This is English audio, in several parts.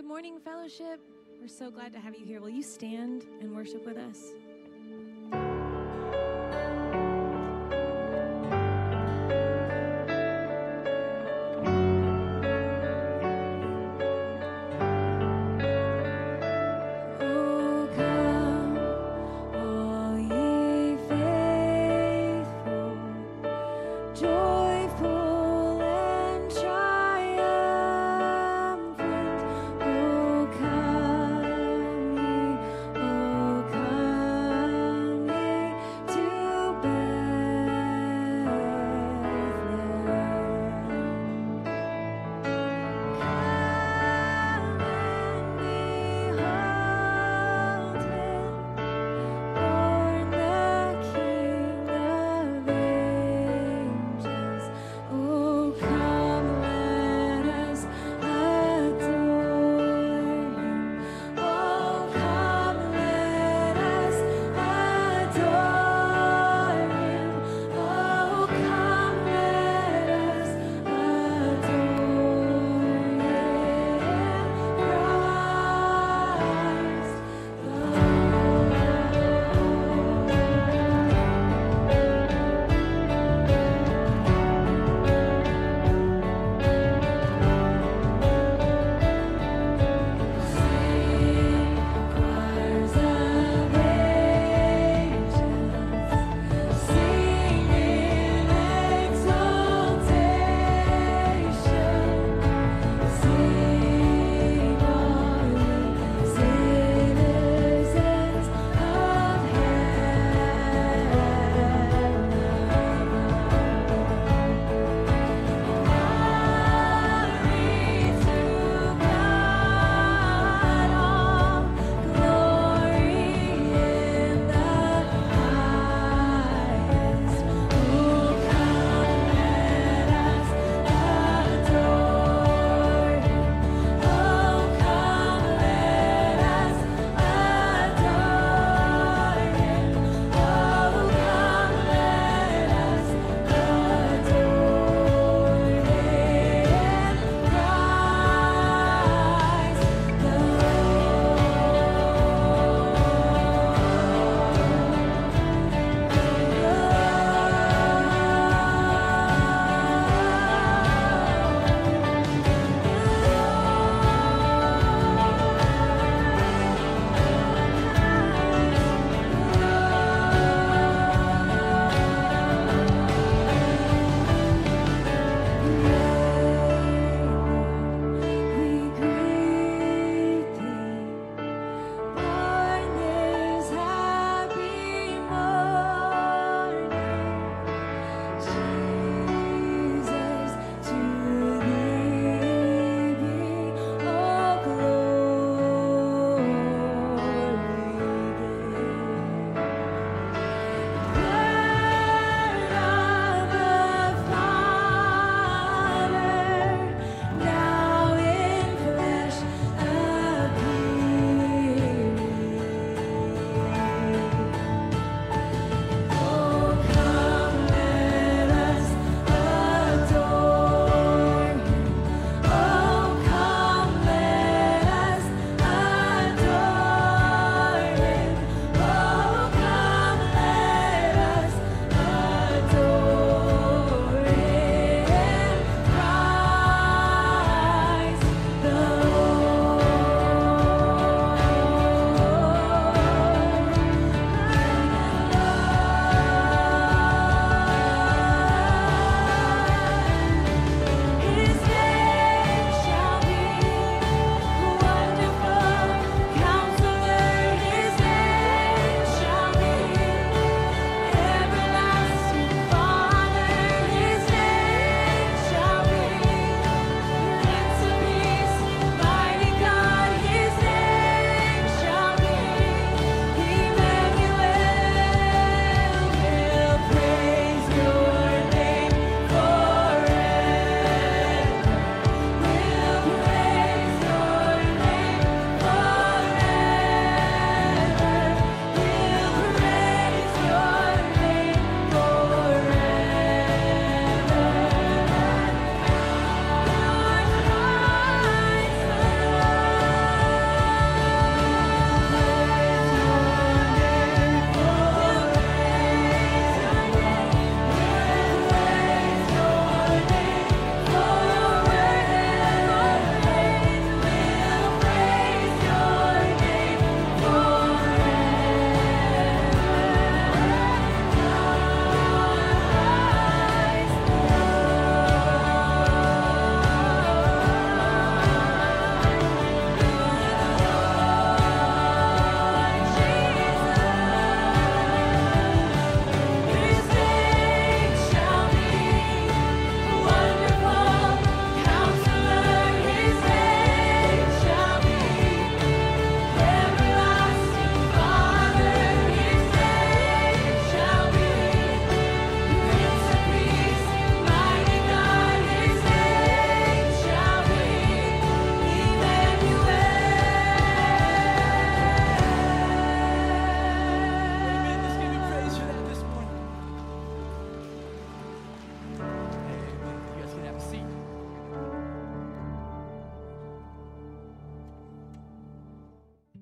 Good morning, fellowship. We're so glad to have you here. Will you stand and worship with us?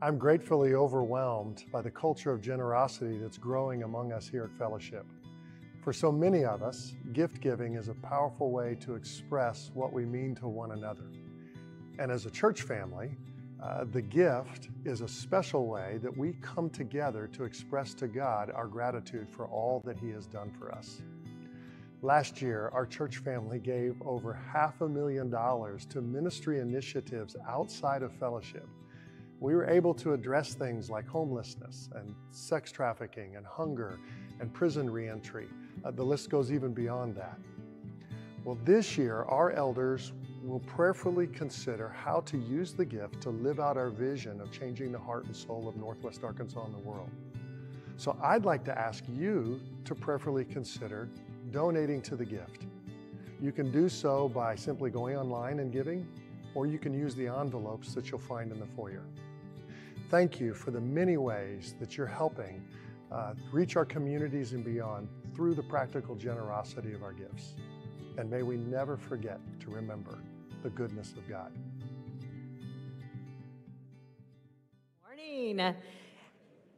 I'm gratefully overwhelmed by the culture of generosity that's growing among us here at Fellowship. For so many of us, gift giving is a powerful way to express what we mean to one another. And as a church family, uh, the gift is a special way that we come together to express to God our gratitude for all that He has done for us. Last year, our church family gave over half a million dollars to ministry initiatives outside of fellowship. We were able to address things like homelessness and sex trafficking and hunger and prison reentry. Uh, the list goes even beyond that. Well, this year, our elders will prayerfully consider how to use the gift to live out our vision of changing the heart and soul of Northwest Arkansas and the world. So I'd like to ask you to prayerfully consider donating to the gift. You can do so by simply going online and giving, or you can use the envelopes that you'll find in the foyer. Thank you for the many ways that you're helping uh, reach our communities and beyond through the practical generosity of our gifts. And may we never forget to remember the goodness of God. Morning.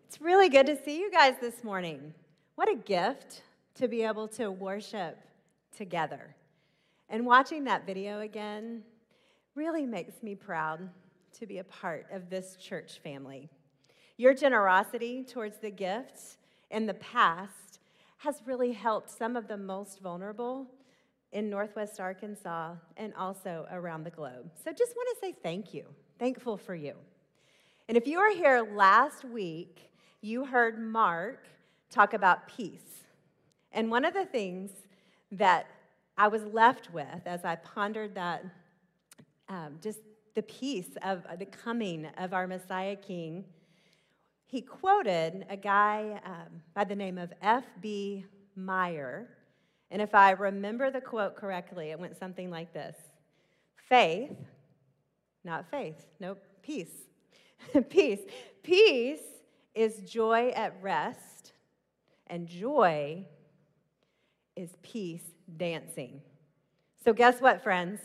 It's really good to see you guys this morning. What a gift to be able to worship together. And watching that video again really makes me proud to be a part of this church family. Your generosity towards the gifts in the past has really helped some of the most vulnerable in Northwest Arkansas and also around the globe. So just want to say thank you. Thankful for you. And if you were here last week, you heard Mark talk about peace. And one of the things that I was left with as I pondered that, um, just the peace of the coming of our Messiah King, he quoted a guy um, by the name of F.B. Meyer. And if I remember the quote correctly, it went something like this Faith, not faith, nope, peace. peace. Peace is joy at rest, and joy is peace dancing. So, guess what, friends?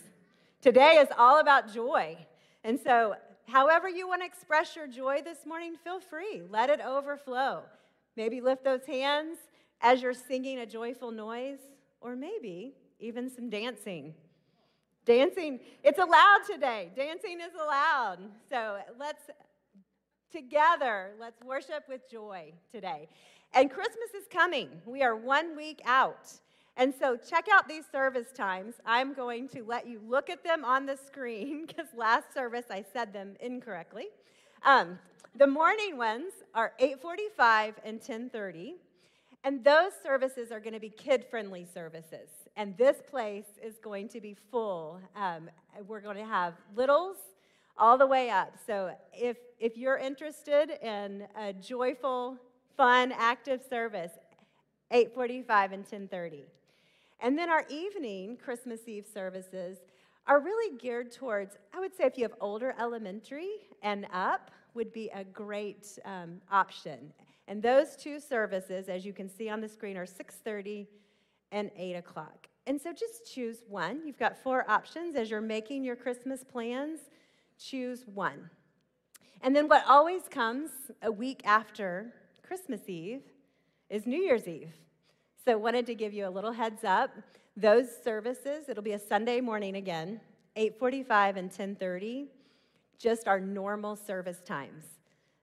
Today is all about joy. And so, however you want to express your joy this morning, feel free. Let it overflow. Maybe lift those hands as you're singing a joyful noise, or maybe even some dancing. Dancing, it's allowed today. Dancing is allowed. So let's together, let's worship with joy today. And Christmas is coming. We are one week out. And so check out these service times. I'm going to let you look at them on the screen because last service I said them incorrectly. Um, the morning ones are 8:45 and 10:30, and those services are going to be kid-friendly services. And this place is going to be full. Um, we're going to have littles all the way up. So if if you're interested in a joyful, fun, active service, 8:45 and 10:30. And then our evening Christmas Eve services are really geared towards, I would say, if you have older elementary and up, would be a great um, option. And those two services, as you can see on the screen, are 6:30 and 8 o'clock. And so just choose one. You've got four options as you're making your Christmas plans. Choose one. And then what always comes a week after Christmas Eve is New Year's Eve. So, wanted to give you a little heads up. Those services, it'll be a Sunday morning again, 8:45 and 10:30, just our normal service times.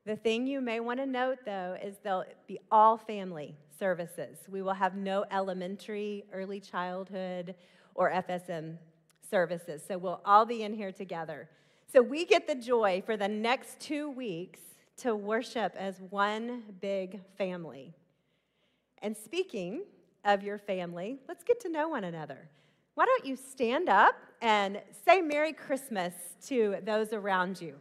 The thing you may want to note though is they'll be all family services. We will have no elementary, early childhood, or FSM services. So we'll all be in here together. So we get the joy for the next two weeks to worship as one big family. And speaking of your family, let's get to know one another. Why don't you stand up and say Merry Christmas to those around you?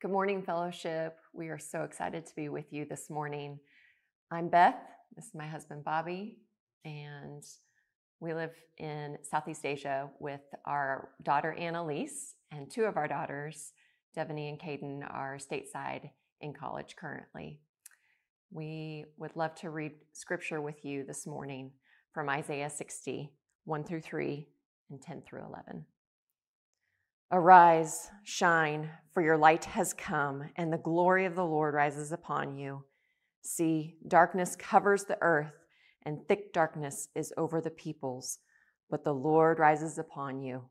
Good morning, fellowship. We are so excited to be with you this morning. I'm Beth. This is my husband, Bobby, and we live in Southeast Asia with our daughter, Annalise, and two of our daughters, Devaney and Caden, are stateside in college currently. We would love to read scripture with you this morning from Isaiah 60, 1 through 3, and 10 through 11. Arise, shine, for your light has come, and the glory of the Lord rises upon you. See, darkness covers the earth, and thick darkness is over the peoples, but the Lord rises upon you,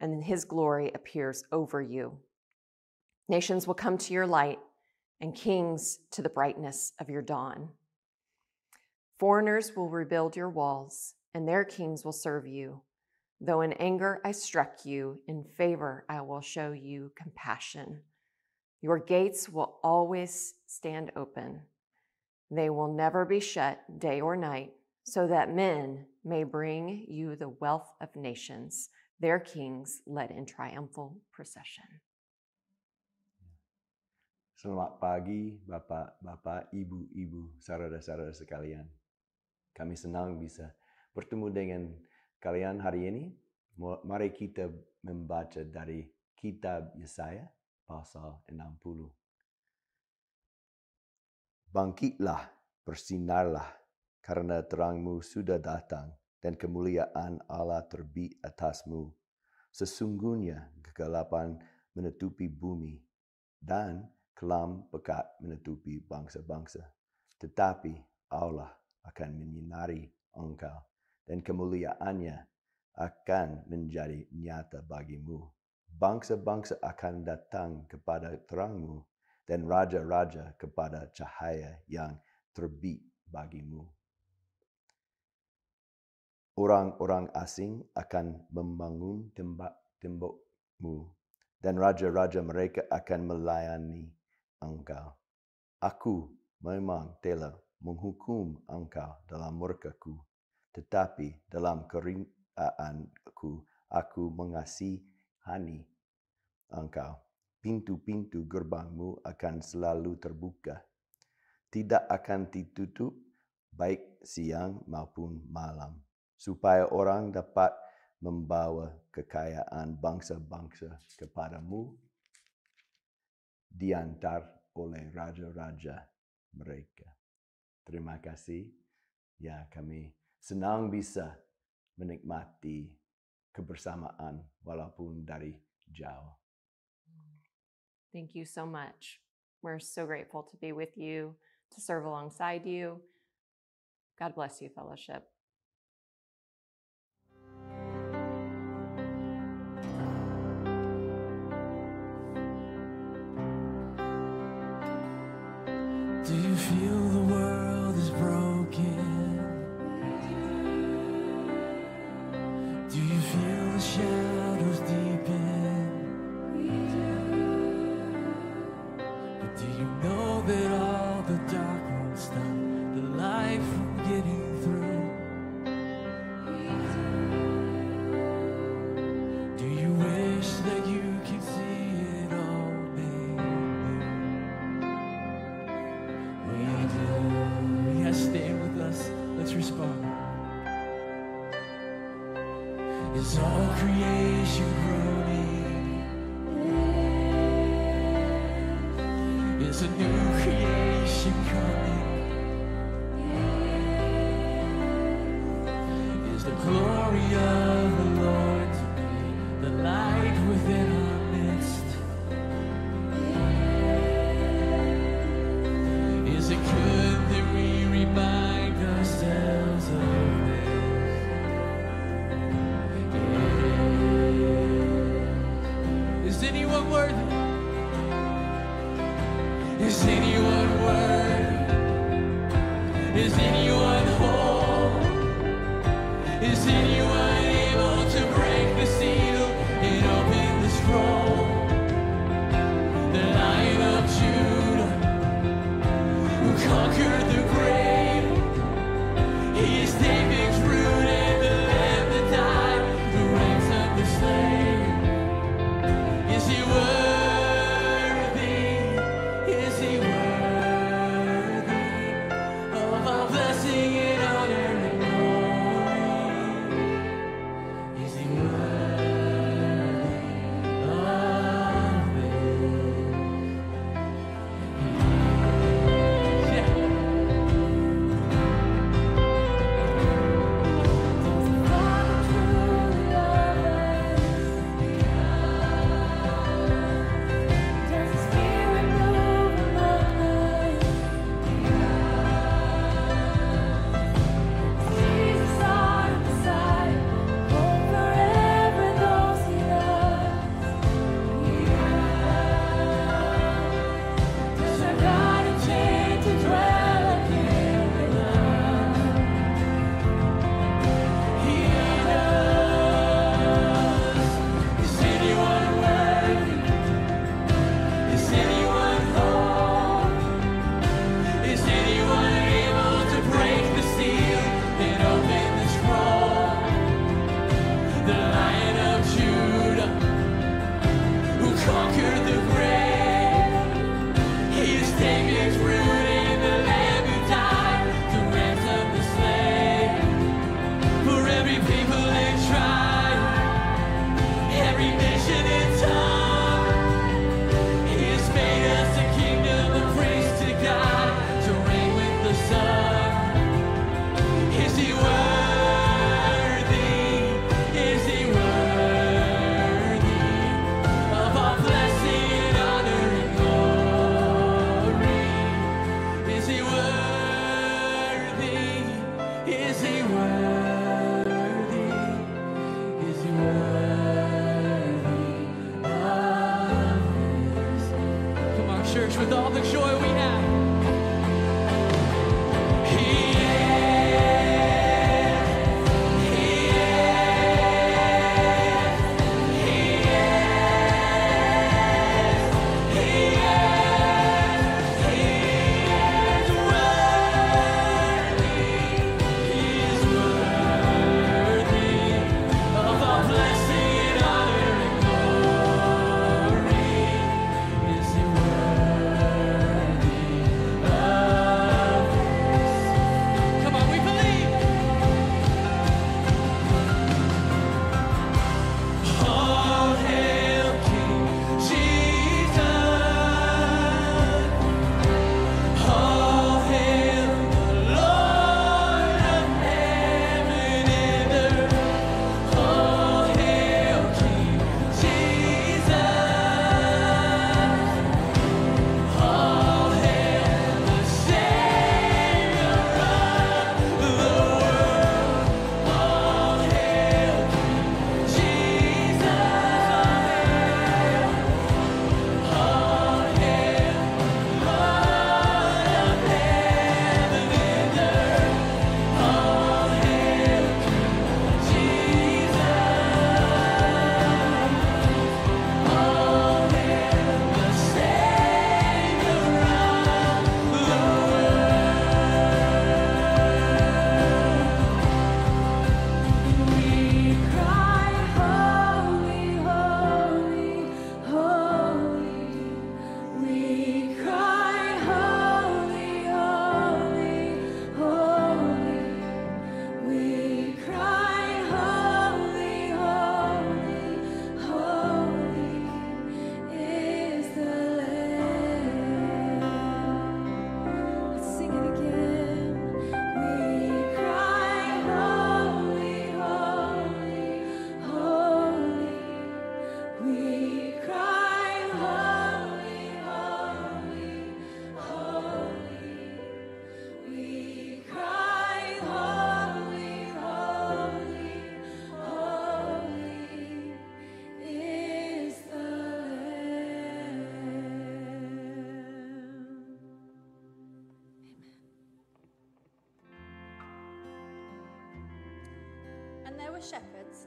and his glory appears over you. Nations will come to your light, and kings to the brightness of your dawn. Foreigners will rebuild your walls, and their kings will serve you. Though in anger I struck you, in favor I will show you compassion. Your gates will always stand open. They will never be shut day or night, so that men may bring you the wealth of nations, their kings led in triumphal procession. Selamat pagi Bapak-Bapak, Ibu-Ibu, Saudara-saudara sekalian. Kami senang bisa bertemu dengan kalian hari ini, mari kita membaca dari kitab Yesaya pasal 60. Bangkitlah, bersinarlah, karena terangmu sudah datang dan kemuliaan Allah terbit atasmu. Sesungguhnya kegelapan menutupi bumi dan kelam pekat menutupi bangsa-bangsa. Tetapi Allah akan menyinari engkau dan kemuliaannya akan menjadi nyata bagimu. Bangsa-bangsa akan datang kepada terangmu dan raja-raja kepada cahaya yang terbit bagimu. Orang-orang asing akan membangun tembok-tembokmu dan raja-raja mereka akan melayani engkau. Aku memang telah menghukum engkau dalam murkaku tetapi dalam keringaanku aku mengasihani engkau. Pintu-pintu gerbangmu akan selalu terbuka. Tidak akan ditutup baik siang maupun malam. Supaya orang dapat membawa kekayaan bangsa-bangsa kepadamu diantar oleh raja-raja mereka. Terima kasih. Ya, kami senang bisa menikmati kebersamaan walaupun dari jauh. Thank you so much. We're so grateful to be with you, to serve alongside you. God bless you, fellowship. Is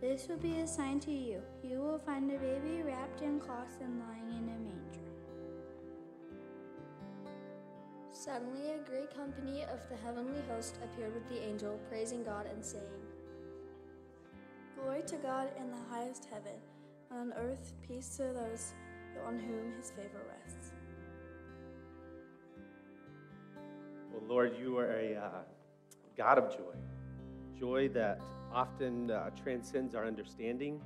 This will be a sign to you. You will find a baby wrapped in cloths and lying in a manger. Suddenly, a great company of the heavenly host appeared with the angel, praising God and saying, Glory to God in the highest heaven, and on earth peace to those on whom his favor rests. Well, Lord, you are a uh, God of joy, joy that often uh, transcends our understanding,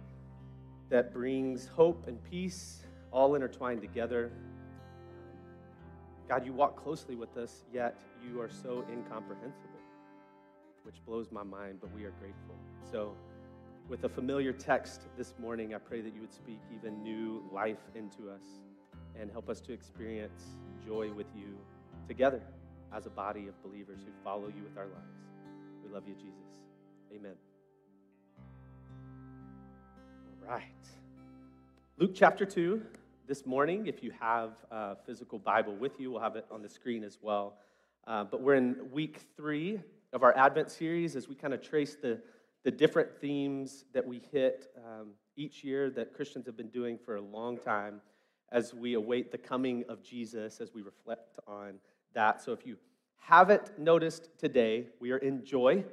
that brings hope and peace all intertwined together. God, you walk closely with us, yet you are so incomprehensible, which blows my mind, but we are grateful. So, with a familiar text this morning, I pray that you would speak even new life into us and help us to experience joy with you together as a body of believers who follow you with our lives. We love you, Jesus. Amen. Right. Luke chapter 2 this morning. If you have a physical Bible with you, we'll have it on the screen as well. Uh, but we're in week three of our Advent series as we kind of trace the, the different themes that we hit um, each year that Christians have been doing for a long time as we await the coming of Jesus, as we reflect on that. So if you haven't noticed today, we are in joy.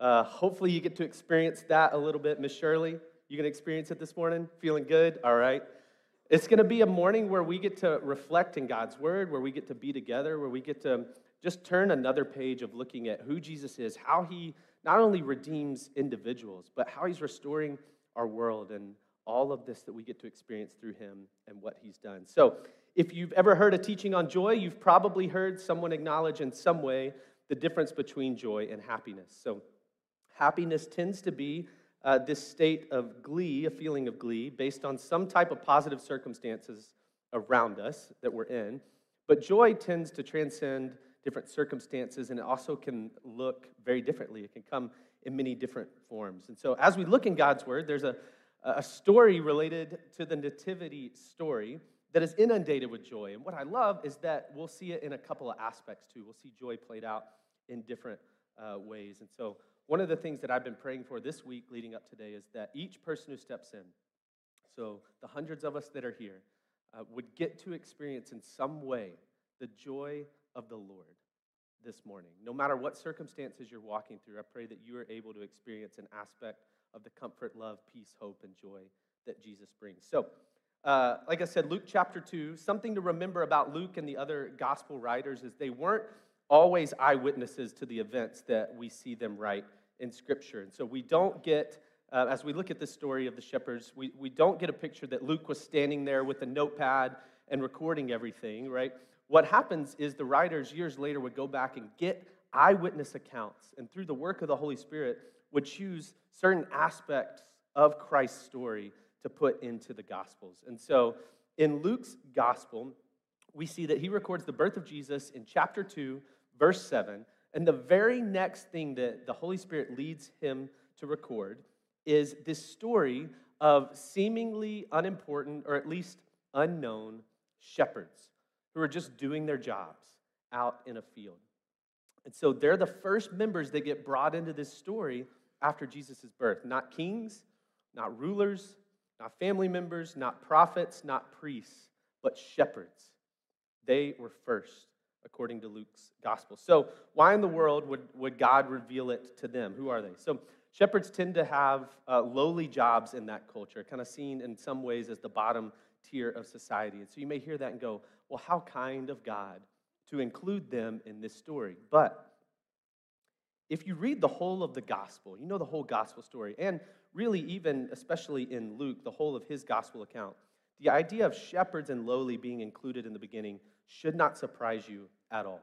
Uh, hopefully, you get to experience that a little bit. Miss Shirley, you can experience it this morning? Feeling good? All right. It's going to be a morning where we get to reflect in God's word, where we get to be together, where we get to just turn another page of looking at who Jesus is, how he not only redeems individuals, but how he's restoring our world and all of this that we get to experience through him and what he's done. So, if you've ever heard a teaching on joy, you've probably heard someone acknowledge in some way the difference between joy and happiness. So, happiness tends to be uh, this state of glee, a feeling of glee, based on some type of positive circumstances around us that we're in. But joy tends to transcend different circumstances, and it also can look very differently. It can come in many different forms. And so, as we look in God's Word, there's a, a story related to the Nativity story that is inundated with joy. And what I love is that we'll see it in a couple of aspects too. We'll see joy played out in different uh, ways. And so, one of the things that I've been praying for this week leading up today is that each person who steps in, so the hundreds of us that are here, uh, would get to experience in some way the joy of the Lord this morning. No matter what circumstances you're walking through, I pray that you are able to experience an aspect of the comfort, love, peace, hope, and joy that Jesus brings. So, uh, like I said, Luke chapter 2, something to remember about Luke and the other gospel writers is they weren't always eyewitnesses to the events that we see them write in Scripture. And so we don't get, uh, as we look at the story of the shepherds, we, we don't get a picture that Luke was standing there with a notepad and recording everything, right? What happens is the writers years later would go back and get eyewitness accounts, and through the work of the Holy Spirit, would choose certain aspects of Christ's story to put into the Gospels. And so in Luke's Gospel, we see that he records the birth of Jesus in chapter 2, verse 7. And the very next thing that the Holy Spirit leads him to record is this story of seemingly unimportant, or at least unknown, shepherds who are just doing their jobs out in a field. And so they're the first members that get brought into this story after Jesus' birth. Not kings, not rulers, not family members, not prophets, not priests, but shepherds. They were first, according to Luke's gospel. So, why in the world would, would God reveal it to them? Who are they? So, shepherds tend to have uh, lowly jobs in that culture, kind of seen in some ways as the bottom tier of society. And so you may hear that and go, well, how kind of God to include them in this story. But if you read the whole of the gospel, you know the whole gospel story, and really, even especially in Luke, the whole of his gospel account, the idea of shepherds and lowly being included in the beginning should not surprise you at all.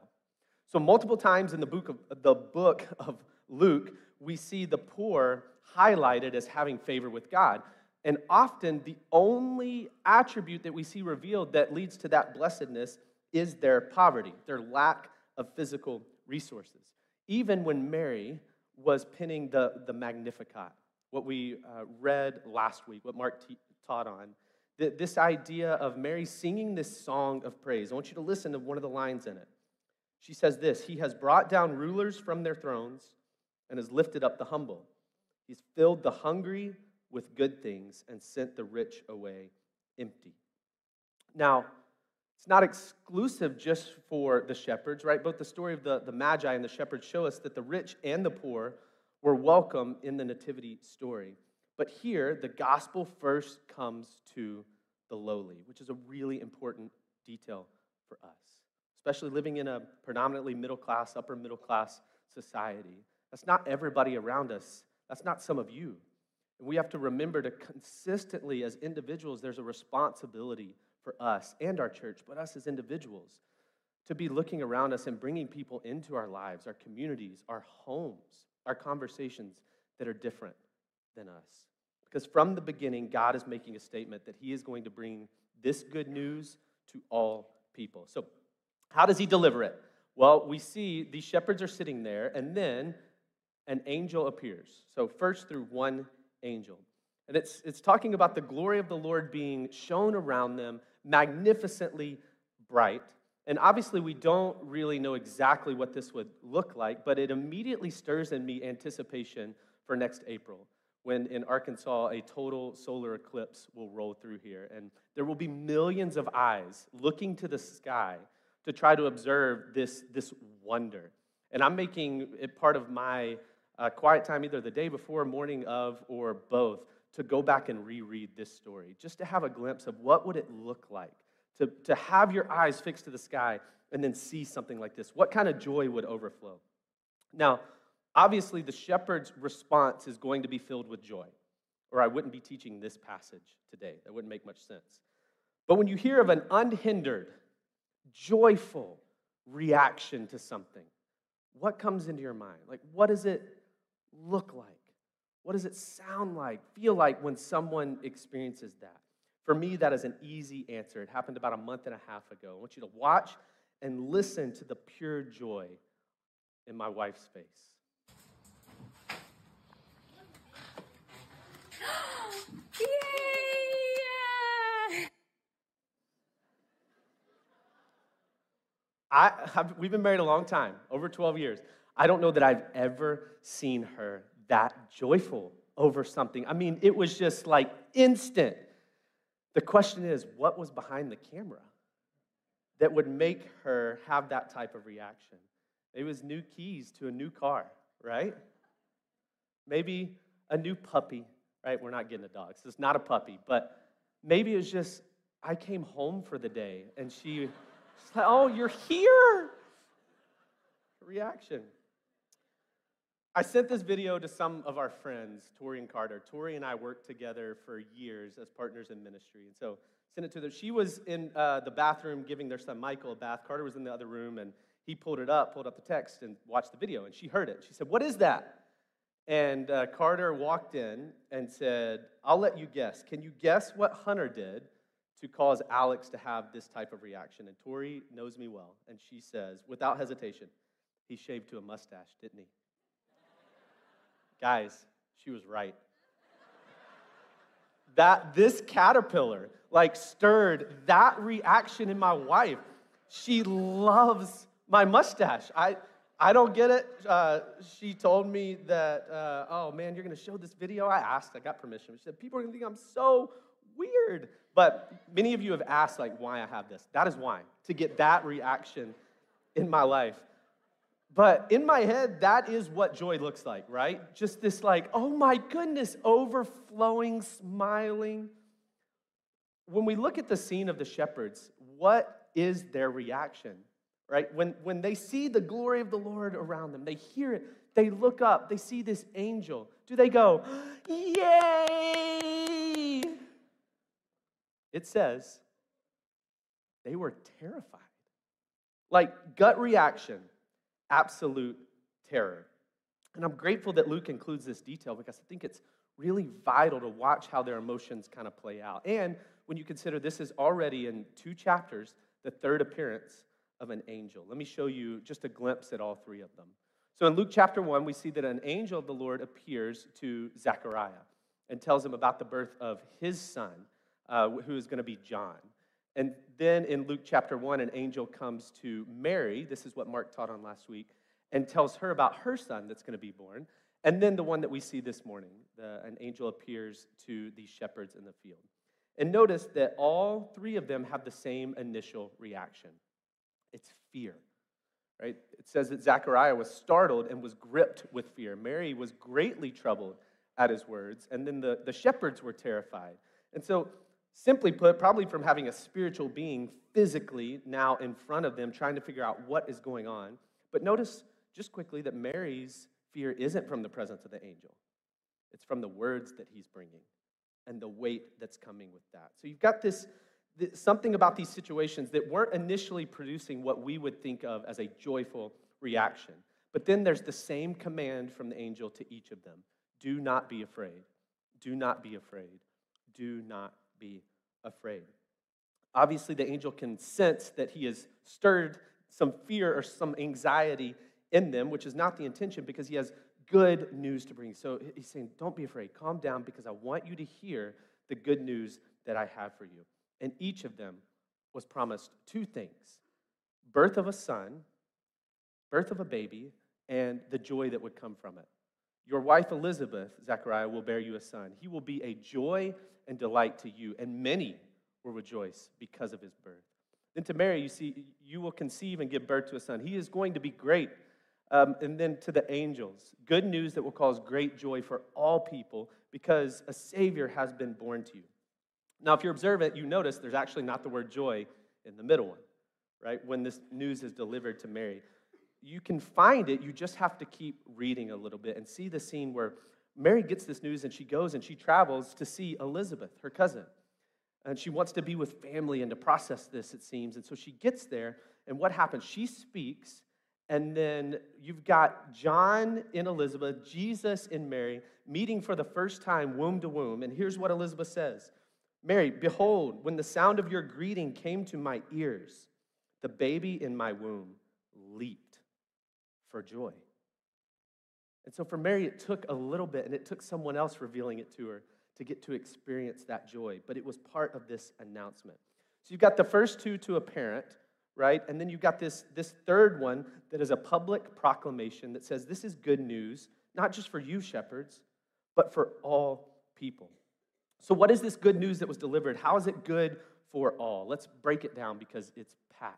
So, multiple times in the book of, the book of Luke, we see the poor highlighted as having favor with God. And often, the only attribute that we see revealed that leads to that blessedness is their poverty, their lack of physical resources. Even when Mary was penning the, the Magnificat, what we uh, read last week, what Mark t- taught on. Th- this idea of Mary singing this song of praise. I want you to listen to one of the lines in it. She says this He has brought down rulers from their thrones and has lifted up the humble. He's filled the hungry with good things and sent the rich away empty. Now, it's not exclusive just for the shepherds, right? Both the story of the, the Magi and the shepherds show us that the rich and the poor were welcome in the Nativity story. But here, the gospel first comes to the lowly, which is a really important detail for us, especially living in a predominantly middle class, upper middle class society. That's not everybody around us, that's not some of you. And we have to remember to consistently, as individuals, there's a responsibility for us and our church, but us as individuals, to be looking around us and bringing people into our lives, our communities, our homes, our conversations that are different than us. Because from the beginning, God is making a statement that He is going to bring this good news to all people. So, how does He deliver it? Well, we see these shepherds are sitting there, and then an angel appears. So, first through one angel. And it's, it's talking about the glory of the Lord being shown around them, magnificently bright. And obviously, we don't really know exactly what this would look like, but it immediately stirs in me anticipation for next April, when in Arkansas a total solar eclipse will roll through here. And there will be millions of eyes looking to the sky to try to observe this, this wonder. And I'm making it part of my uh, quiet time either the day before, morning of, or both to go back and reread this story, just to have a glimpse of what would it look like to, to have your eyes fixed to the sky and then see something like this. What kind of joy would overflow? Now, obviously, the shepherd's response is going to be filled with joy, or I wouldn't be teaching this passage today. That wouldn't make much sense. But when you hear of an unhindered, joyful reaction to something, what comes into your mind? Like, what does it look like? What does it sound like, feel like when someone experiences that? For me, that is an easy answer. It happened about a month and a half ago. I want you to watch and listen to the pure joy in my wife's face. I have, we've been married a long time, over 12 years. I don't know that I've ever seen her that joyful over something. I mean, it was just like instant. The question is, what was behind the camera that would make her have that type of reaction? It was new keys to a new car, right? Maybe a new puppy, right? We're not getting a dog, so it's not a puppy, but maybe it was just, I came home for the day and she was like, oh, you're here. Reaction. I sent this video to some of our friends, Tori and Carter. Tori and I worked together for years as partners in ministry. And so sent it to them. She was in uh, the bathroom giving their son Michael a bath. Carter was in the other room, and he pulled it up, pulled up the text, and watched the video. And she heard it. She said, What is that? And uh, Carter walked in and said, I'll let you guess. Can you guess what Hunter did to cause Alex to have this type of reaction? And Tori knows me well. And she says, without hesitation, he shaved to a mustache, didn't he? Guys, she was right. That this caterpillar like stirred that reaction in my wife. She loves my mustache. I I don't get it. Uh, she told me that, uh, oh man, you're going to show this video. I asked, I got permission. She said, people are going to think I'm so weird. But many of you have asked, like, why I have this. That is why, to get that reaction in my life. But in my head, that is what joy looks like, right? Just this, like, oh my goodness, overflowing, smiling. When we look at the scene of the shepherds, what is their reaction, right? When, when they see the glory of the Lord around them, they hear it, they look up, they see this angel. Do they go, Yay! It says they were terrified. Like gut reaction absolute terror. And I'm grateful that Luke includes this detail because I think it's really vital to watch how their emotions kind of play out. And when you consider this is already in two chapters, the third appearance of an angel. Let me show you just a glimpse at all three of them. So in Luke chapter 1, we see that an angel of the Lord appears to Zechariah and tells him about the birth of his son, uh, who is going to be John. And then in Luke chapter 1, an angel comes to Mary. This is what Mark taught on last week, and tells her about her son that's going to be born. And then the one that we see this morning, the, an angel appears to these shepherds in the field. And notice that all three of them have the same initial reaction it's fear. Right? It says that Zechariah was startled and was gripped with fear. Mary was greatly troubled at his words, and then the, the shepherds were terrified. And so, simply put, probably from having a spiritual being physically now in front of them, trying to figure out what is going on. But notice just quickly that Mary's fear isn't from the presence of the angel, it's from the words that he's bringing and the weight that's coming with that. So you've got this, this, something about these situations that weren't initially producing what we would think of as a joyful reaction. But then there's the same command from the angel to each of them do not be afraid. Do not be afraid. Do not be afraid. Obviously, the angel can sense that he has stirred some fear or some anxiety in them, which is not the intention because he has good news to bring. So he's saying, Don't be afraid. Calm down because I want you to hear the good news that I have for you. And each of them was promised two things birth of a son, birth of a baby, and the joy that would come from it. Your wife Elizabeth, Zechariah, will bear you a son. He will be a joy and delight to you, and many will rejoice because of his birth. Then to Mary, you see, you will conceive and give birth to a son. He is going to be great um, and then to the angels, good news that will cause great joy for all people because a Savior has been born to you. Now, if you're observant, you notice there's actually not the word joy in the middle one, right? When this news is delivered to Mary. You can find it, you just have to keep reading a little bit and see the scene where Mary gets this news and she goes and she travels to see Elizabeth, her cousin. And she wants to be with family and to process this, it seems. And so she gets there, and what happens? She speaks and then you've got John in Elizabeth, Jesus in Mary, meeting for the first time womb to womb. And here's what Elizabeth says Mary, behold, when the sound of your greeting came to my ears, the baby in my womb leaped for joy. And so for Mary, it took a little bit, and it took someone else revealing it to her to get to experience that joy. But it was part of this announcement. So you've got the first two to a parent right? And then you've got this, this third one that is a public proclamation that says this is good news, not just for you, shepherds, but for all people. So, what is this good news that was delivered? How is it good for all? Let's break it down because it's packed.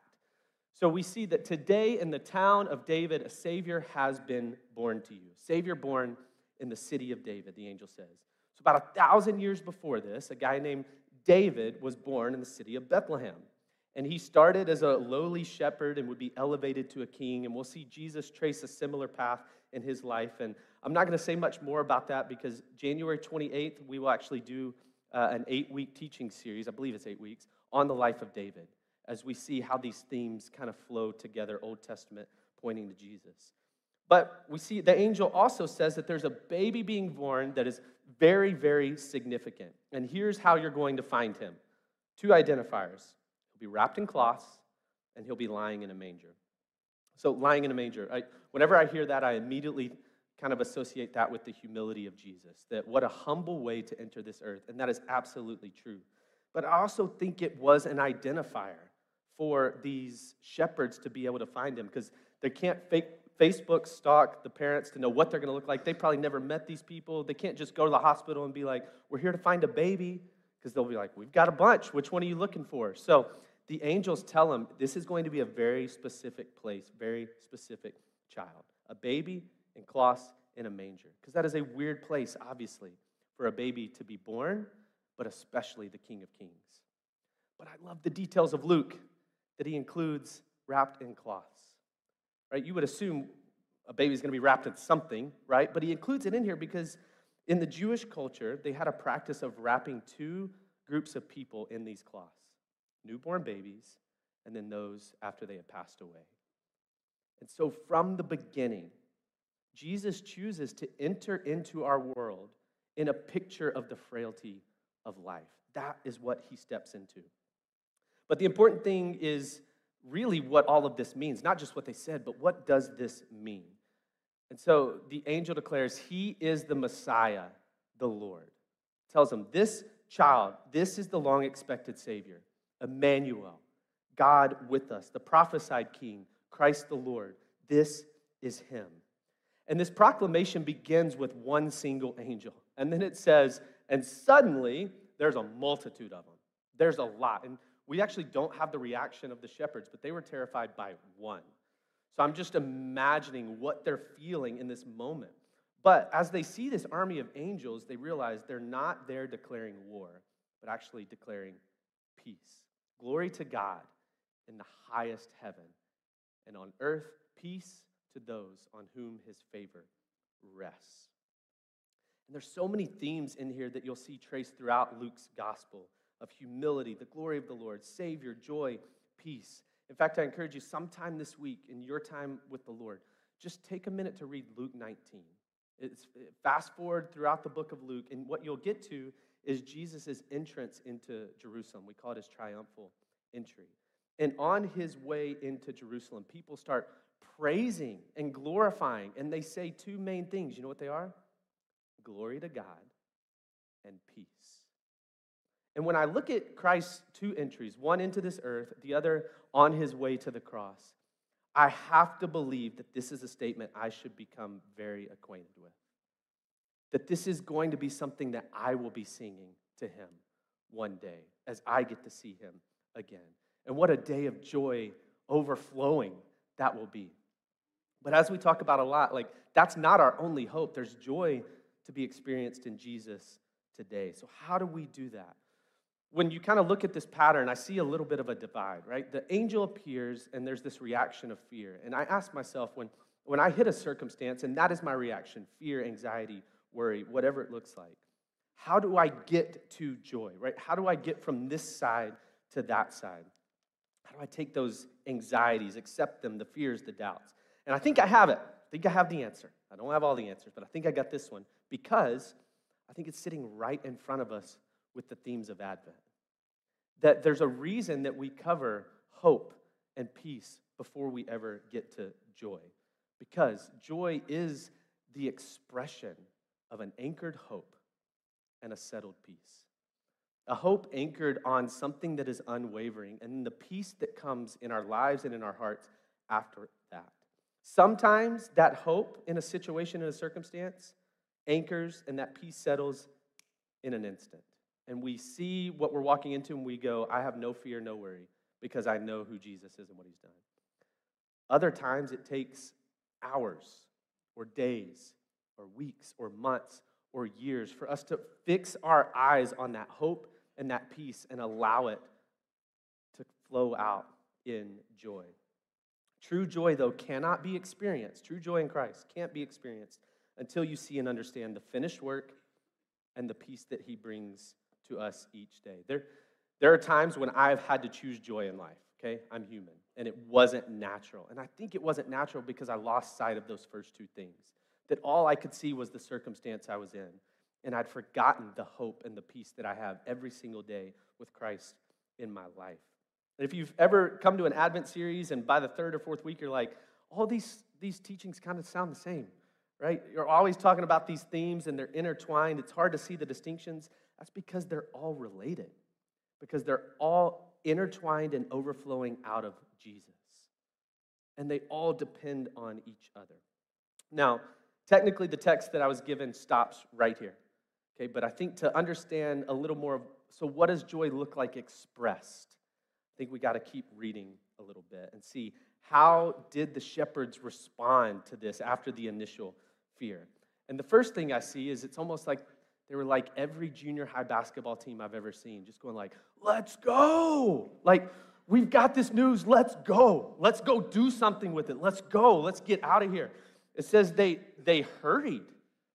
So, we see that today in the town of David, a Savior has been born to you. Savior born in the city of David, the angel says. So, about a thousand years before this, a guy named David was born in the city of Bethlehem. And he started as a lowly shepherd and would be elevated to a king. And we'll see Jesus trace a similar path in his life. And I'm not going to say much more about that because January 28th, we will actually do uh, an eight week teaching series, I believe it's eight weeks, on the life of David as we see how these themes kind of flow together, Old Testament pointing to Jesus. But we see the angel also says that there's a baby being born that is very, very significant. And here's how you're going to find him two identifiers be wrapped in cloths, and he'll be lying in a manger. So, lying in a manger. I, whenever I hear that, I immediately kind of associate that with the humility of Jesus. That what a humble way to enter this earth. And that is absolutely true. But I also think it was an identifier for these shepherds to be able to find him because they can't fake Facebook stalk the parents to know what they're going to look like. They probably never met these people. They can't just go to the hospital and be like, we're here to find a baby because they'll be like, we've got a bunch. Which one are you looking for? So the angels tell him this is going to be a very specific place, very specific child. A baby in cloths in a manger. Because that is a weird place, obviously, for a baby to be born, but especially the King of Kings. But I love the details of Luke that he includes wrapped in cloths. Right? You would assume a baby's going to be wrapped in something, right? But he includes it in here because in the Jewish culture, they had a practice of wrapping two groups of people in these cloths newborn babies, and then those after they have passed away. And so, from the beginning, Jesus chooses to enter into our world in a picture of the frailty of life. That is what he steps into. But the important thing is really what all of this means, not just what they said, but what does this mean? And so the angel declares, He is the Messiah, the Lord. Tells him, This child, this is the long expected Savior, Emmanuel, God with us, the prophesied King, Christ the Lord. This is Him. And this proclamation begins with one single angel. And then it says, And suddenly there's a multitude of them. There's a lot. And we actually don't have the reaction of the shepherds, but they were terrified by one. So I'm just imagining what they're feeling in this moment. But as they see this army of angels, they realize they're not there declaring war, but actually declaring peace. Glory to God in the highest heaven, and on earth, peace to those on whom his favor rests. And there's so many themes in here that you'll see traced throughout Luke's gospel of humility, the glory of the Lord, Savior, joy, peace. In fact, I encourage you sometime this week in your time with the Lord, just take a minute to read Luke 19. It's fast forward throughout the book of Luke, and what you'll get to is Jesus' entrance into Jerusalem. We call it his triumphal entry. And on his way into Jerusalem, people start praising and glorifying, and they say two main things. You know what they are? Glory to God and peace. And when I look at Christ's two entries, one into this earth, the other on his way to the cross, I have to believe that this is a statement I should become very acquainted with. That this is going to be something that I will be singing to him one day as I get to see him again. And what a day of joy overflowing that will be. But as we talk about a lot, like that's not our only hope. There's joy to be experienced in Jesus today. So, how do we do that? when you kind of look at this pattern, I see a little bit of a divide, right? The angel appears and there's this reaction of fear. And I ask myself when, when I hit a circumstance, and that is my reaction fear, anxiety, worry, whatever it looks like, how do I get to joy, right? How do I get from this side to that side? How do I take those anxieties, accept them, the fears, the doubts? And I think I have it. I think I have the answer. I don't have all the answers, but I think I got this one because I think it's sitting right in front of us with the themes of Advent. That there's a reason that we cover hope and peace before we ever get to joy. Because joy is the expression of an anchored hope and a settled peace. A hope anchored on something that is unwavering, and the peace that comes in our lives and in our hearts after that. Sometimes that hope in a situation, in a circumstance, anchors and that peace settles in an instant and we see what we're walking into and we go, I have no fear, no worry, because I know who Jesus is and what he's done. Other times it takes hours or days or weeks or months or years for us to fix our eyes on that hope and that peace and allow it to flow out in joy. True joy, though, cannot be experienced. True joy in Christ can't be experienced until you see and understand the finished work and the peace that he brings to us each day. There, there are times when I've had to choose joy in life, okay? I'm human, and it wasn't natural. And I think it wasn't natural because I lost sight of those first two things. That all I could see was the circumstance I was in, and I'd forgotten the hope and the peace that I have every single day with Christ in my life. And if you've ever come to an Advent series and by the third or fourth week you're like, all these, these teachings kind of sound the same, right? You're always talking about these themes and they're intertwined. It's hard to see the distinctions. That's because they're all related, because they're all intertwined and overflowing out of Jesus. And they all depend on each other. Now, technically, the text that I was given stops right here. Okay, but I think to understand a little more of so what does joy look like expressed? I think we got to keep reading a little bit and see how did the shepherds respond to this after the initial fear. And the first thing I see is it's almost like they were like every junior high basketball team I've ever seen, just going like, let's go. Like, we've got this news, let's go. Let's go do something with it. Let's go. Let's get out of here. It says they they hurried,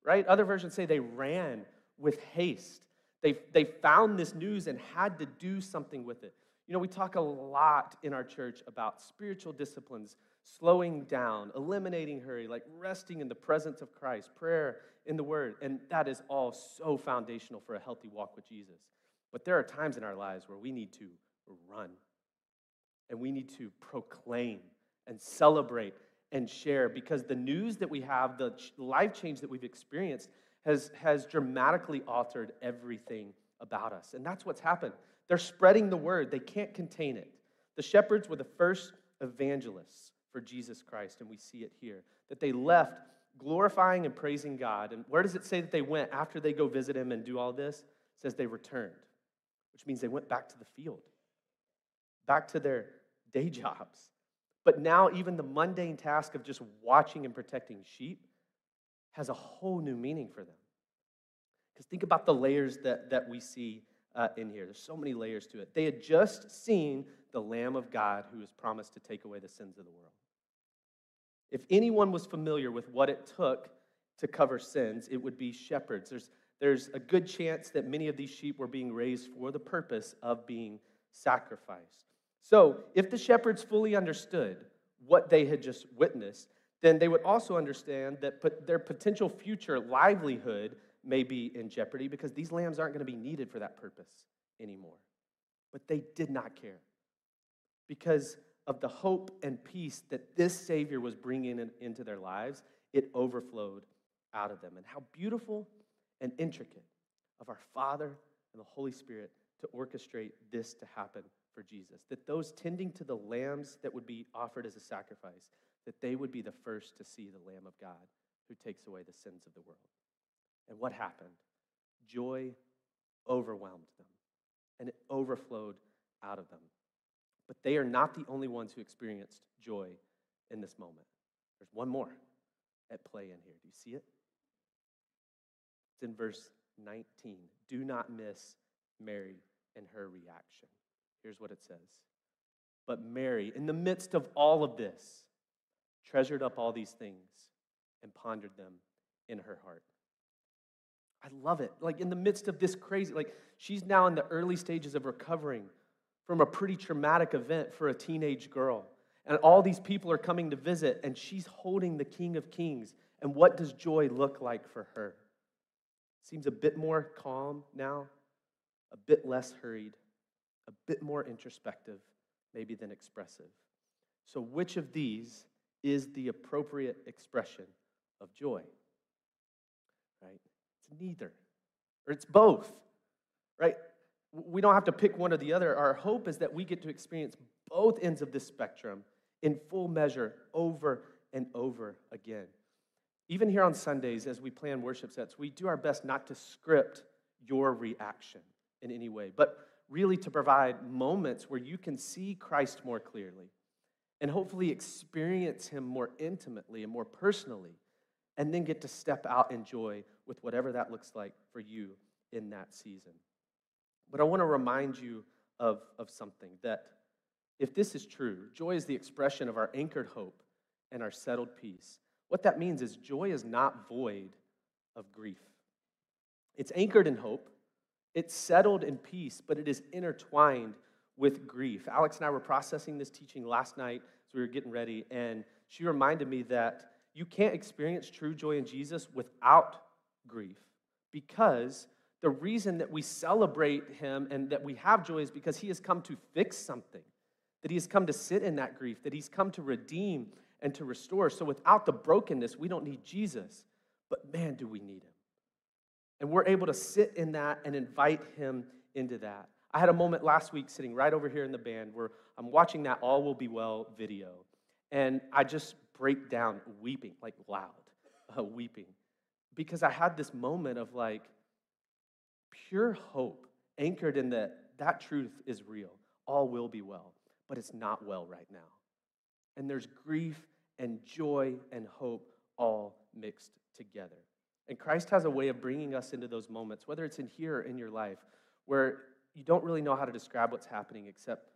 right? Other versions say they ran with haste. They, they found this news and had to do something with it. You know, we talk a lot in our church about spiritual disciplines, slowing down, eliminating hurry, like resting in the presence of Christ, prayer in the Word. And that is all so foundational for a healthy walk with Jesus. But there are times in our lives where we need to run and we need to proclaim and celebrate and share because the news that we have, the life change that we've experienced, has, has dramatically altered everything about us. And that's what's happened. They're spreading the word, they can't contain it. The shepherds were the first evangelists for Jesus Christ, and we see it here that they left glorifying and praising God. And where does it say that they went after they go visit him and do all this? It says they returned, which means they went back to the field, back to their day jobs. But now, even the mundane task of just watching and protecting sheep has a whole new meaning for them. Because think about the layers that, that we see uh, in here. There's so many layers to it. They had just seen the Lamb of God who was promised to take away the sins of the world. If anyone was familiar with what it took to cover sins, it would be shepherds. There's, there's a good chance that many of these sheep were being raised for the purpose of being sacrificed. So, if the shepherds fully understood what they had just witnessed, then they would also understand that their potential future livelihood may be in jeopardy because these lambs aren't going to be needed for that purpose anymore. But they did not care because of the hope and peace that this Savior was bringing in, into their lives, it overflowed out of them. And how beautiful and intricate of our Father and the Holy Spirit to orchestrate this to happen for Jesus. That those tending to the lambs that would be offered as a sacrifice, that they would be the first to see the Lamb of God who takes away the sins of the world. And what happened? Joy overwhelmed them, and it overflowed out of them. But they are not the only ones who experienced joy in this moment. There's one more at play in here. Do you see it? It's in verse 19. Do not miss Mary and her reaction. Here's what it says. But Mary, in the midst of all of this, treasured up all these things and pondered them in her heart. I love it. Like in the midst of this crazy, like she's now in the early stages of recovering from a pretty traumatic event for a teenage girl. And all these people are coming to visit, and she's holding the King of Kings. And what does joy look like for her? Seems a bit more calm now, a bit less hurried, a bit more introspective, maybe than expressive. So, which of these is the appropriate expression of joy? Right? It's neither, or it's both, right? we don't have to pick one or the other. Our hope is that we get to experience both ends of this spectrum in full measure over and over again. Even here on Sundays, as we plan worship sets, we do our best not to script your reaction in any way, but really to provide moments where you can see Christ more clearly and hopefully experience Him more intimately and more personally, and then get to step out in joy with whatever that looks like for you in that season. But I want to remind you of, of something that if this is true, joy is the expression of our anchored hope and our settled peace. What that means is joy is not void of grief. It's anchored in hope, it's settled in peace, but it is intertwined with grief. Alex and I were processing this teaching last night as we were getting ready, and she reminded me that you can't experience true joy in Jesus without grief because the reason that we celebrate him and that we have joy is because he has come to fix something, that he has come to sit in that grief, that he's come to redeem and to restore. So without the brokenness, we don't need Jesus. But man, do we need him. And we're able to sit in that and invite him into that. I had a moment last week sitting right over here in the band where I'm watching that All Will Be Well video, and I just break down weeping, like loud, uh, weeping, because I had this moment of like, pure hope anchored in that that truth is real. All will be well, but it's not well right now. And there's grief and joy and hope all mixed together. And Christ has a way of bringing us into those moments, whether it's in here or in your life, where you don't really know how to describe what's happening except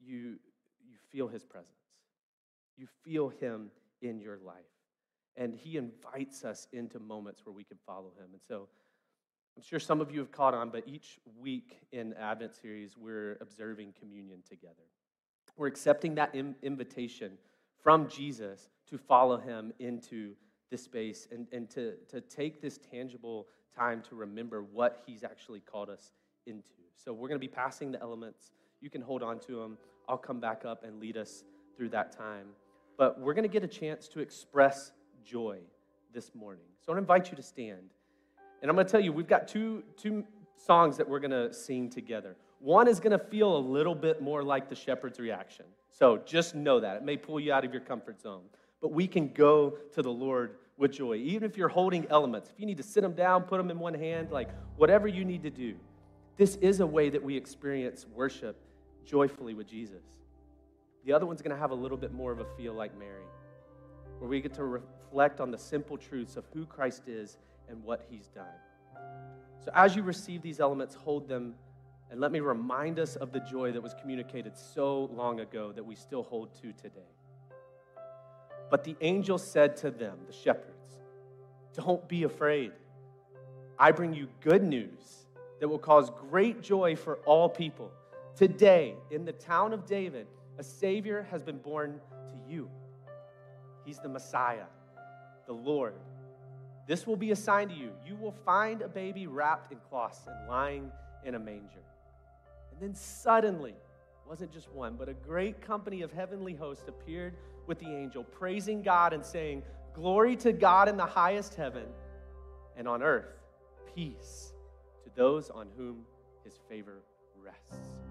you, you feel his presence. You feel him in your life. And he invites us into moments where we can follow him. And so, I'm sure some of you have caught on, but each week in Advent series, we're observing communion together. We're accepting that Im- invitation from Jesus to follow him into this space and, and to, to take this tangible time to remember what he's actually called us into. So we're going to be passing the elements. You can hold on to them. I'll come back up and lead us through that time. but we're going to get a chance to express joy this morning. So I invite you to stand. And I'm going to tell you, we've got two, two songs that we're going to sing together. One is going to feel a little bit more like the shepherd's reaction. So just know that. It may pull you out of your comfort zone. But we can go to the Lord with joy. Even if you're holding elements, if you need to sit them down, put them in one hand, like whatever you need to do, this is a way that we experience worship joyfully with Jesus. The other one's going to have a little bit more of a feel like Mary, where we get to reflect on the simple truths of who Christ is and what he's done. So as you receive these elements, hold them and let me remind us of the joy that was communicated so long ago that we still hold to today. But the angel said to them, the shepherds, Don't be afraid. I bring you good news that will cause great joy for all people. Today, in the town of David, a Savior has been born to you. He's the Messiah, the Lord. This will be a sign to you. You will find a baby wrapped in cloths and lying in a manger. And then suddenly, wasn't just one, but a great company of heavenly hosts appeared with the angel, praising God and saying, Glory to God in the highest heaven, and on earth, peace to those on whom his favor rests.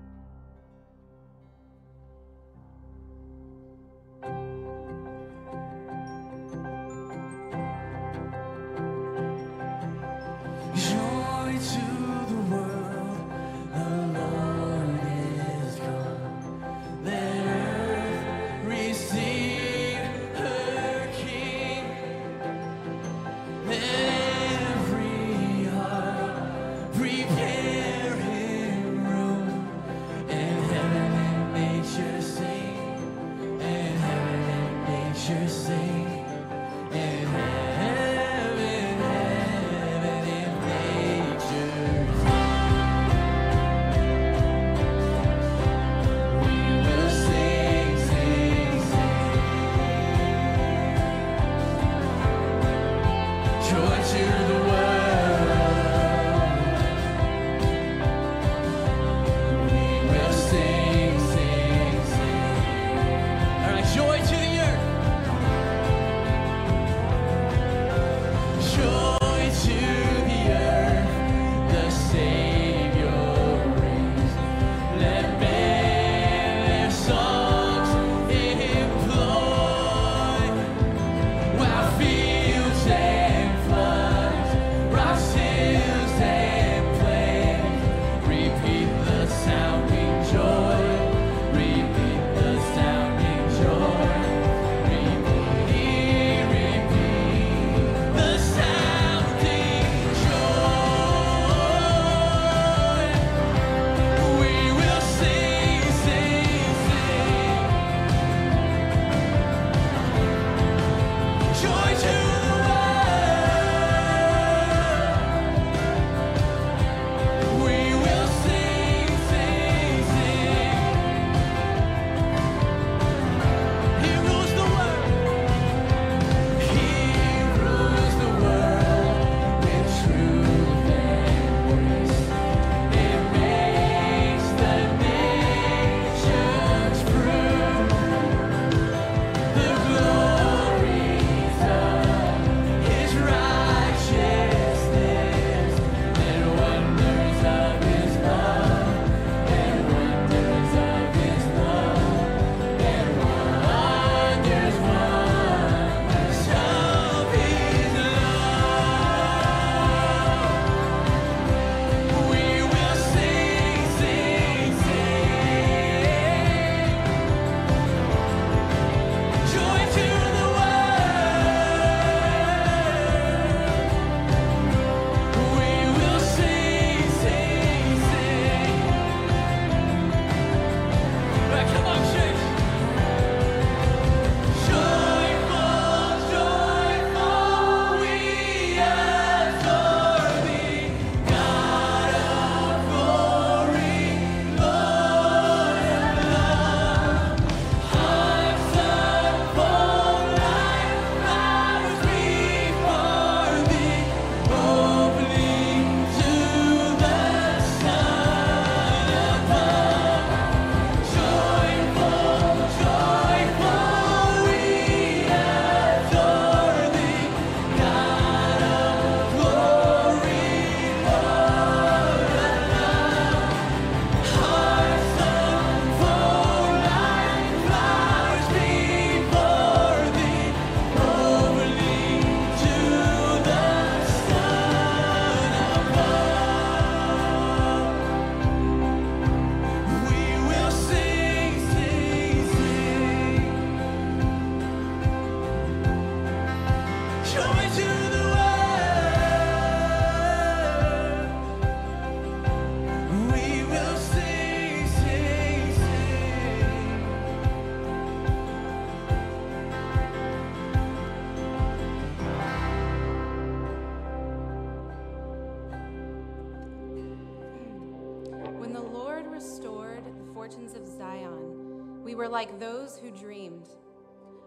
Like those who dreamed.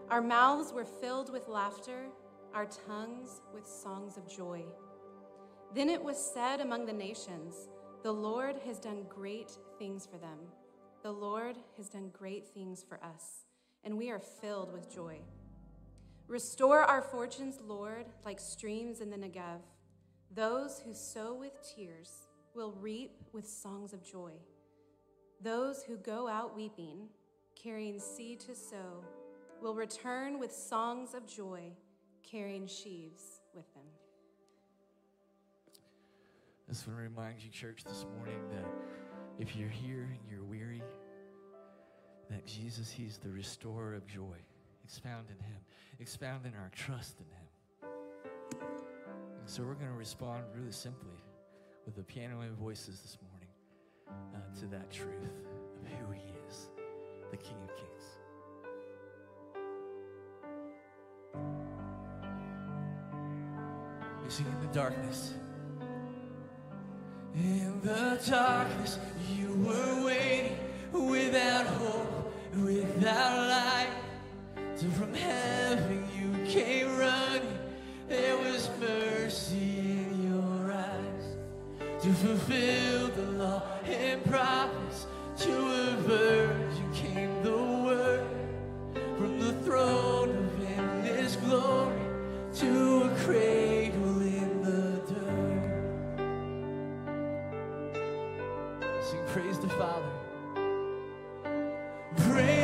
Our mouths were filled with laughter, our tongues with songs of joy. Then it was said among the nations, The Lord has done great things for them. The Lord has done great things for us, and we are filled with joy. Restore our fortunes, Lord, like streams in the Negev. Those who sow with tears will reap with songs of joy. Those who go out weeping, carrying seed to sow, will return with songs of joy, carrying sheaves with them. I just want to remind you, church, this morning that if you're here and you're weary, that Jesus, He's the restorer of joy. It's found in Him, it's found in our trust in Him. And so we're going to respond really simply with the piano and voices this morning uh, to that truth of who He is, the King of Kings. We sing in the darkness. In the darkness, you were waiting without hope, without light. So from heaven you came running. There was mercy in your eyes to fulfill the Sing praise the Father. Praise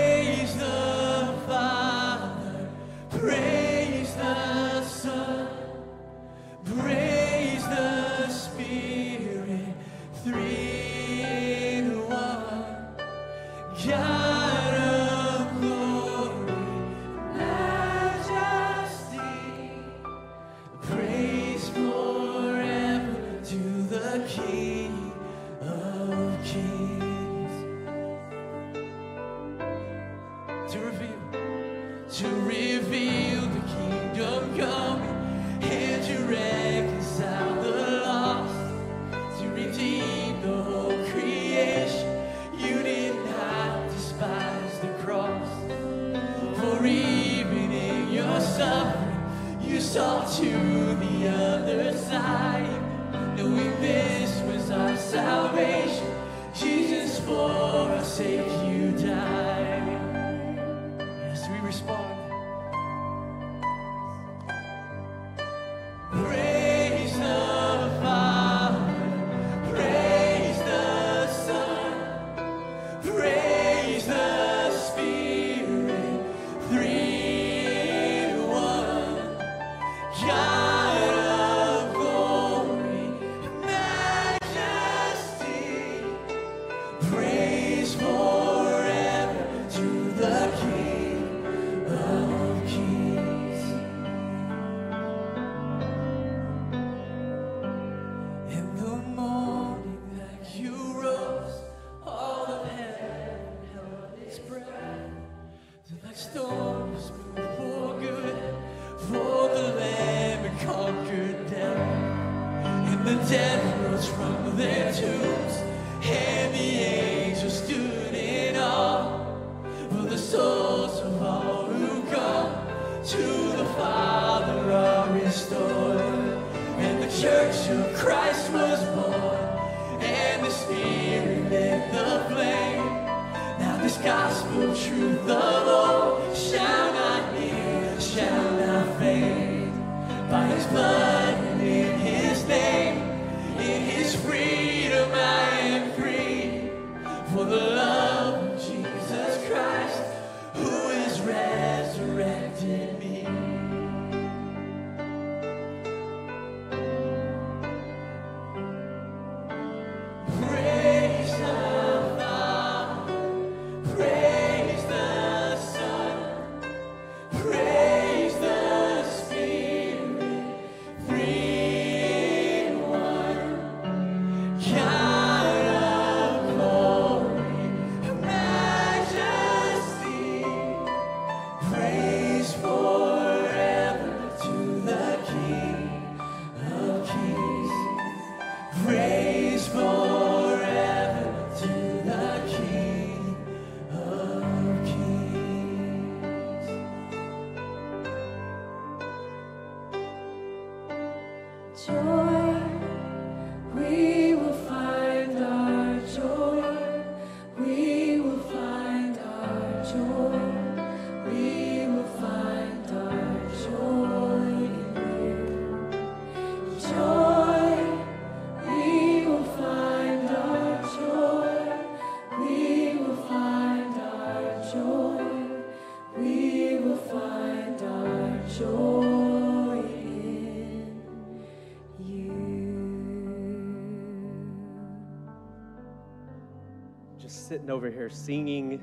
sitting over here singing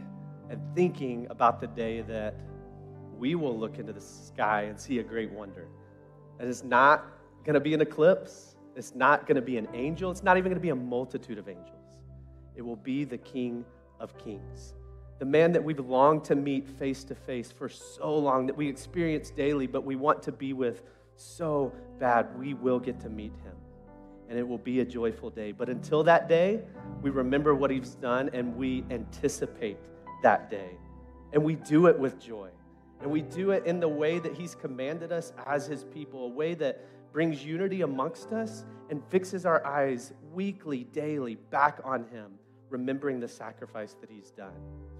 and thinking about the day that we will look into the sky and see a great wonder. And it's not going to be an eclipse, it's not going to be an angel, it's not even going to be a multitude of angels. It will be the King of Kings, the man that we've longed to meet face to face for so long, that we experience daily, but we want to be with so bad. We will get to meet him, and it will be a joyful day. But until that day, we remember what he's done and we anticipate that day. And we do it with joy. And we do it in the way that he's commanded us as his people, a way that brings unity amongst us and fixes our eyes weekly, daily back on him, remembering the sacrifice that he's done.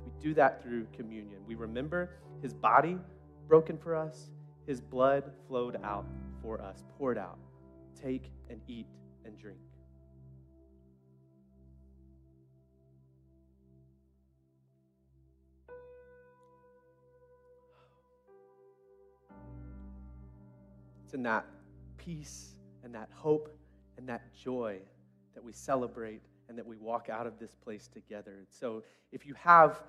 We do that through communion. We remember his body broken for us, his blood flowed out for us, poured out. Take and eat and drink. It's in that peace and that hope and that joy that we celebrate and that we walk out of this place together. So if you have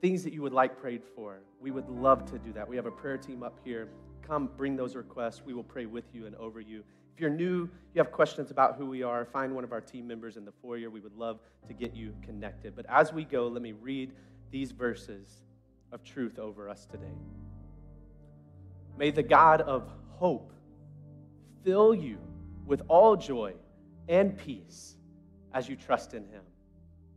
things that you would like prayed for, we would love to do that. We have a prayer team up here. Come bring those requests. We will pray with you and over you. If you're new, you have questions about who we are, find one of our team members in the foyer. We would love to get you connected. But as we go, let me read these verses of truth over us today. May the God of hope fill you with all joy and peace as you trust in him,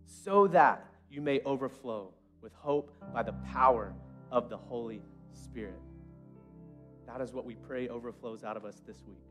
so that you may overflow with hope by the power of the Holy Spirit. That is what we pray overflows out of us this week.